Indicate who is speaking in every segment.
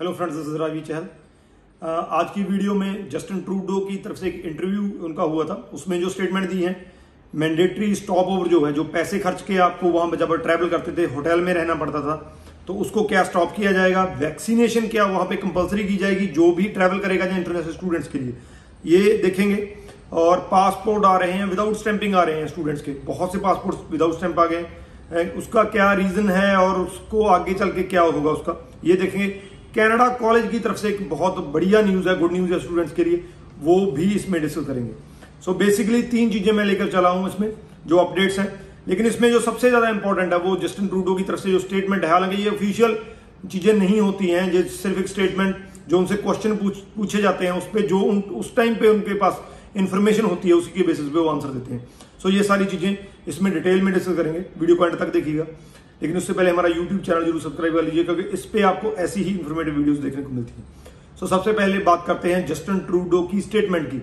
Speaker 1: Hello friends this is Ravi Chahal आज की video में जस्टिन ट्रूडो की तरफ़ से एक इंटरव्यू उनका हुआ था। उसमें जो स्टेटमेंट दी है मैंडेटरी स्टॉप ओवर जो है, जो पैसे खर्च के आपको वहाँ जब ट्रैवल करते थे होटल में रहना पड़ता था तो उसको क्या स्टॉप किया जाएगा? वैक्सीनेशन क्या वहाँ पे कंपलसरी की जाएगी? जो भी ट्रैवल करेगा या इंटरनेशनल स्टूडेंट्स के लिए। ये देखेंगे। और पासपोर्ट आ रहे हैं विदाउट स्टैंपिंग आ रहे हैं स्टूडेंट्स के। बहुत से पासपोर्ट विदाउट स्टैंप आ गए उसका क्या रीजन है और उसको आगे चल के क्या होगा उसका? ये देखेंगे। कनाडा कॉलेज की तरफ़ से एक बहुत बढ़िया न्यूज़ है गुड न्यूज़ है स्टूडेंट्स के लिए। वो भी इसमें डिस्कस करेंगे। सो so बेसिकली तीन चीज़ें मैं लेकर चला हूँ इसमें जो अपडेट्स हैं। लेकिन इसमें जो सबसे ज़्यादा इंपॉर्टेंट है वो जस्टिन ट्रूडो की तरफ़ से जो स्टेटमेंट है। हालाँकि ये ऑफिशियल चीज़ें नहीं होती हैं ये सिर्फ़ एक स्टेटमेंट जो उनसे क्वेश्चन पूछ, पूछे जाते हैं। उस पर जो उन, उस टाइम पे उनके पास इंफॉर्मेशन होती है उसी के बेसिस पे वो आंसर देते हैं। सो so ये सारी चीज़ें इसमें डिटेल में डिस्कस करेंगे। वीडियो एंड तक देखिएगा। लेकिन उससे पहले हमारा यूट्यूब चैनल ज़रूर सब्सक्राइब कर लीजिए क्योंकि इस पर आपको ऐसी ही इंफॉर्मेटिव वीडियोस देखने को मिलती है। सो so, सबसे पहले बात करते हैं जस्टिन ट्रूडो की स्टेटमेंट की।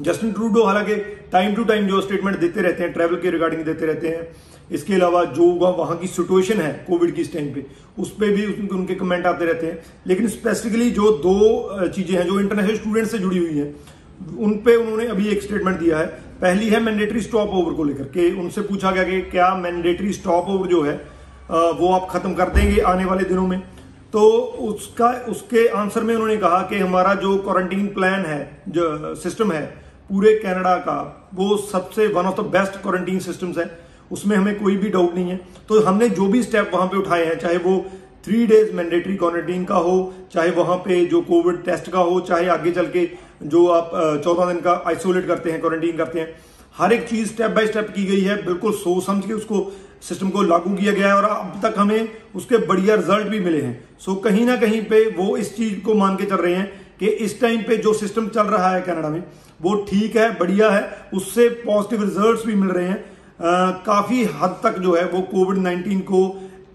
Speaker 1: जस्टिन ट्रूडो हालाँकि टाइम टू टाइम जो स्टेटमेंट देते रहते हैं ट्रैवल के रिगार्डिंग देते रहते हैं इसके अलावा जो वहाँ की सिचुएशन है कोविड की इस टाइम पे उस पर भी उनके, उनके कमेंट आते रहते हैं। लेकिन स्पेसिफिकली जो दो चीज़ें हैं जो इंटरनेशनल स्टूडेंट से जुड़ी हुई हैं उन पे उन्होंने अभी एक स्टेटमेंट दिया है। पहली है मैंडेटरी स्टॉप ओवर को लेकर के उनसे पूछा गया कि क्या मैंडेटरी स्टॉप ओवर जो है वो आप खत्म कर देंगे आने वाले दिनों में? तो उसका, उसके आंसर में उन्होंने कहा कि हमारा जो क्वारंटीन प्लान है, जो सिस्टम है, पूरे कनाडा का, वो सबसे one of the best quarantine systems है। उसमें हमें कोई भी डाउट नहीं है। तो हमने जो भी स्टेप वहाँ पे उठाए हैं, चाहे वो थ्री डेज़ मैंडेटरी क्वारंटीन का हो, चाहे वहाँ पे जो कोविड टेस्ट का हो, चाहे आगे चल के जो आप चौदह दिन का आइसोलेट करते हैं क्वारंटीन करते हैं हर एक चीज़ स्टेप बाय स्टेप की गई है बिल्कुल सोच समझ के उसको सिस्टम को लागू किया गया है और अब तक हमें उसके बढ़िया रिज़ल्ट भी मिले हैं। सो कहीं ना कहीं पे वो इस चीज़ को मान के चल रहे हैं कि इस टाइम पे जो सिस्टम चल रहा है कनाडा में वो ठीक है बढ़िया है उससे पॉजिटिव रिजल्ट्स भी मिल रहे हैं। आ, काफ़ी हद तक जो है वो कोविड नाइन्टीन को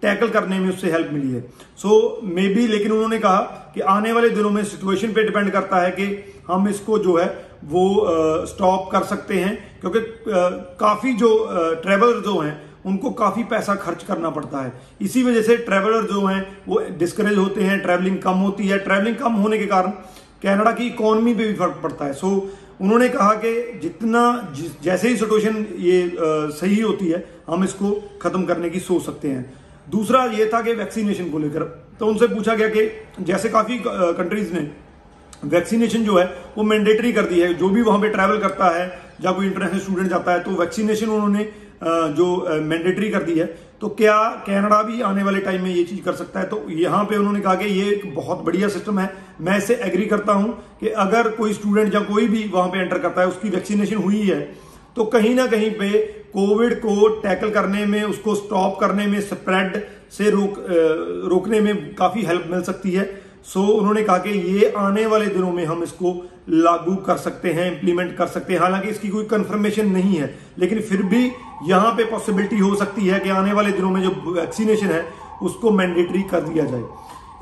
Speaker 1: टैकल करने में उससे हेल्प मिली है। सो मे बी लेकिन उन्होंने कहा कि आने वाले दिनों में सिचुएशन पे डिपेंड करता है कि हम इसको जो है वो स्टॉप कर सकते हैं क्योंकि काफ़ी जो ट्रेवलर जो हैं उनको काफ़ी पैसा खर्च करना पड़ता है। इसी वजह से ट्रेवलर जो हैं वो डिस्करेज होते हैं ट्रेवलिंग कम होती है। ट्रेवलिंग कम होने के कारण कनाडा की इकोनॉमी पे भी फ़र्क पड़ता है। सो उन्होंने कहा कि जितना जैसे ही सिचुएशन ये आ, सही होती है हम इसको खत्म करने की सोच सकते हैं। दूसरा ये था कि वैक्सीनेशन को लेकर। तो उनसे पूछा गया कि जैसे काफ़ी कंट्रीज़ ने वैक्सीनेशन जो है, वो मैंडेटरी कर दी है। जो भी वहाँ पे ट्रैवल करता है, या कोई इंटरनेशनल स्टूडेंट जाता है तो वैक्सीनेशन उन्होंने जो मैंडेटरी कर दी है। तो क्या कनाडा भी आने वाले टाइम में ये चीज़ कर सकता है? तो यहाँ पे उन्होंने कहा कि ये एक बहुत बढ़िया सिस्टम है। मैं इससे एग्री करता हूँ कि अगर कोई स्टूडेंट या कोई भी वहाँ पे एंटर करता है, उसकी वैक्सीनेशन हुई है तो कहीं ना कहीं पे कोविड को टैकल करने में, उसको स्टॉप करने में स्प्रेड से रोक रोकने में काफ़ी हेल्प मिल सकती है। सो so, उन्होंने कहा कि ये आने वाले दिनों में हम इसको लागू कर सकते हैं इंप्लीमेंट कर सकते हैं। हालाँकि इसकी कोई कंफर्मेशन नहीं है लेकिन फिर भी यहाँ पे पॉसिबिलिटी हो सकती है कि आने वाले दिनों में जो वैक्सीनेशन है उसको मैंडेटरी कर दिया जाए।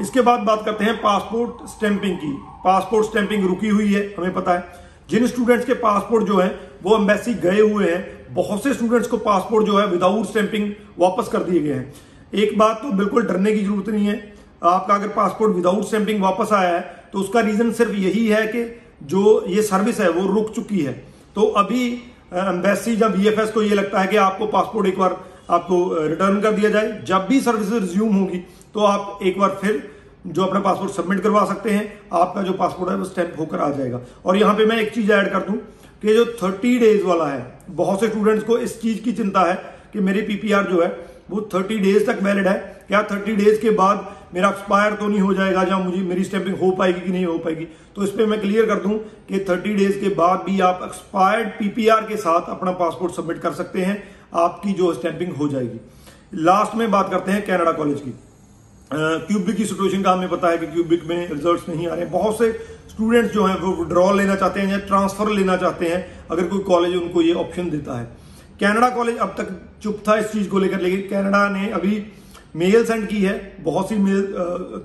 Speaker 1: इसके बाद बात करते हैं पासपोर्ट स्टैंपिंग की। पासपोर्ट स्टैंपिंग रुकी हुई है हमें पता है। जिन स्टूडेंट्स के पासपोर्ट जो है वो एम्बेसी गए हुए हैं। बहुत से स्टूडेंट्स को पासपोर्ट जो है विदाउट स्टैंपिंग वापस कर दिए गए हैं। एक बात तो बिल्कुल डरने की ज़रूरत नहीं है आपका अगर पासपोर्ट विदाउट स्टैंपिंग वापस आया है तो उसका रीजन सिर्फ़ यही है कि जो ये सर्विस है, वो रुक चुकी है। तो अभी एम्बेसी या बीएफएस को ये लगता है कि आपको पासपोर्ट एक बार आपको रिटर्न कर दिया जाए। जब भी सर्विस रिज्यूम होगी तो आप एक बार फिर जो अपना पासपोर्ट सबमिट करवा सकते हैं। आपका जो पासपोर्ट है, वो स्टैंप होकर आ जाएगा। और यहाँ पे मैं एक चीज़ ऐड कर दूँ कि जो थर्टी डेज़ वाला है, बहुत से स्टूडेंट्स को इस चीज़ की चिंता है कि मेरी पीपीआर जो है, वो थर्टी डेज़ तक वैलिड है। क्या थर्टी डेज़ के बाद मेरा एक्सपायर तो नहीं हो जाएगा या मुझे, मेरी स्टैंपिंग हो पाएगी कि नहीं हो पाएगी। तो इस पर मैं क्लियर कर दूँ कि थर्टी डेज़ के बाद भी आप एक्सपायर्ड पीपीआर के साथ अपना पासपोर्ट सबमिट कर सकते हैं। आपकी जो स्टैंपिंग हो जाएगी। लास्ट में बात करते हैं कैनेडा कॉलेज की। क्यूबिक की सिचुएशन का हमें पता है कि क्यूबिक में रिजल्ट्स नहीं आ रहे बहुत से स्टूडेंट्स जो हैं, वो विड्रॉल लेना चाहते हैं या ट्रांसफ़र लेना चाहते हैं, अगर कोई कॉलेज उनको ये ऑप्शन देता है। कनाडा कॉलेज अब तक चुप था इस चीज़ को लेकर, लेकिन कनाडा ने अभी मेल सेंड की है, बहुत सी मेल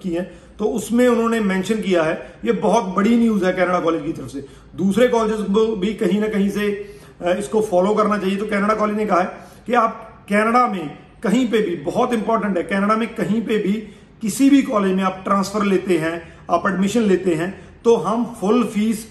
Speaker 1: की है तो उसमें उन्होंने मेंशन किया है, ये बहुत बड़ी न्यूज़ है कैनेडा कॉलेज की तरफ़ से। दूसरे कॉलेजेस को भी कहीं ना कहीं से इसको फॉलो करना चाहिए तो कैनेडा कॉलेज ने कहा है कि आप कैनेडा में कहीं पे भी, बहुत इंपॉर्टेंट है, कैनेडा में कहीं पे भी किसी भी कॉलेज में आप ट्रांसफ़र लेते हैं, आप एडमिशन लेते हैं तो हम फुल फ़ीस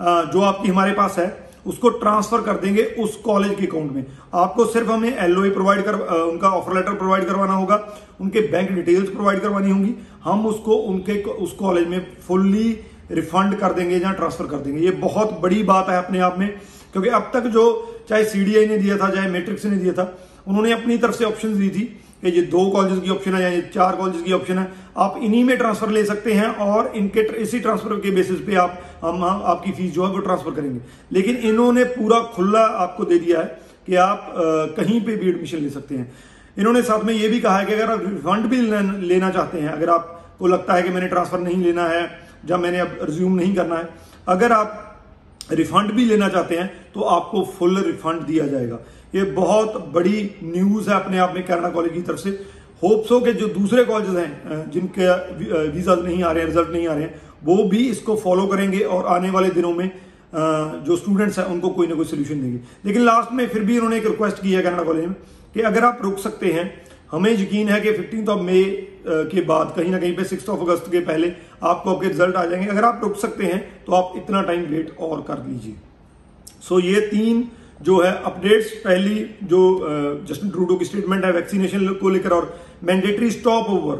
Speaker 1: जो आपकी हमारे पास है उसको ट्रांसफ़र कर देंगे उस कॉलेज के अकाउंट में। आपको सिर्फ़ हमें एलओए प्रोवाइड कर उनका ऑफ़र लेटर प्रोवाइड करवाना होगा, उनके बैंक डिटेल्स प्रोवाइड करवानी होंगी, हम उसको, उनके उस कॉलेज में फुल्ली रिफंड कर देंगे या ट्रांसफ़र कर देंगे। ये बहुत बड़ी बात है अपने आप में, क्योंकि अब तक जो, चाहे सीडीआई ने दिया था, चाहे मेट्रिक्स ने दिया था, उन्होंने अपनी तरफ़ से ऑप्शन दी थी। ये दो कॉलेज की ऑप्शन है या ये चार कॉलेज की ऑप्शन है आप इन्हीं में ट्रांसफ़र ले सकते हैं और इनके इसी ट्रांसफ़र के बेसिस पे आप हम आपकी फ़ीस जो है वो ट्रांसफ़र करेंगे। लेकिन इन्होंने पूरा खुला आपको दे दिया है कि आप आ, कहीं पे भी एडमिशन ले सकते हैं। इन्होंने साथ में ये भी कहा है कि अगर आप रिफंड भी लेना चाहते हैं अगर आपको लगता है कि मैंने ट्रांसफ़र नहीं लेना है या मैंने अब रिज्यूम नहीं करना है अगर आप रिफंड भी लेना चाहते हैं तो आपको फुल रिफंड दिया जाएगा। ये बहुत बड़ी न्यूज़ है अपने आप में कैनेडा कॉलेज की तरफ़ से। होप्सो के जो दूसरे कॉलेजेस हैं जिनके वीज़ा नहीं आ रहे हैं रिज़ल्ट नहीं आ रहे हैं, वो भी इसको फॉलो करेंगे और आने वाले दिनों में जो स्टूडेंट्स हैं, उनको कोई ना कोई सोल्यूशन देंगे। लेकिन लास्ट में फिर भी उन्होंने एक रिक्वेस्ट की है कनाडा कॉलेज में कि अगर आप रुक सकते हैं हमें यकीन है कि फिफ्टीन ऑफ़ मे के बाद कहीं ना कहीं पे सिक्स ऑफ़ अगस्त के पहले आपको आपके रिज़ल्ट आ जाएँगे। अगर आप रुक सकते हैं तो आप इतना टाइम वेट और कर लीजिए। सो so, ये तीन जो है अपडेट्स पहली जो जस्टिन ट्रूडो की स्टेटमेंट है वैक्सीनेशन को लेकर और मैंडेटरी स्टॉप ओवर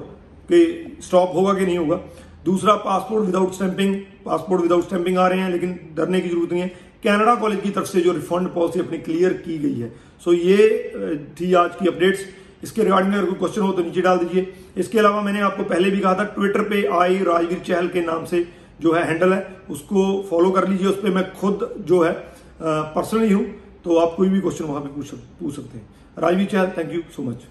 Speaker 1: के स्टॉप होगा कि नहीं होगा। दूसरा passport without stamping passport without stamping आ रहे हैं लेकिन डरने की ज़रूरत नहीं है। कैनेडा कॉलेज की तरफ़ से जो रिफंड पॉलिसी अपनी क्लियर की गई है। सो ये थी आज की अपडेट्स इसके रिगार्डिंग अगर कोई क्वेश्चन हो तो नीचे डाल दीजिए। इसके अलावा मैंने आपको पहले भी कहा था ट्विटर पे आई राजवीर चहल के नाम से जो है हैंडल है, उसको फॉलो कर लीजिए, उस पर मैं खुद जो है पर्सनली हूँ तो आप कोई भी क्वेश्चन वहाँ पे पूछ पूछ सकते हैं। Rajveer Chahal thank you so much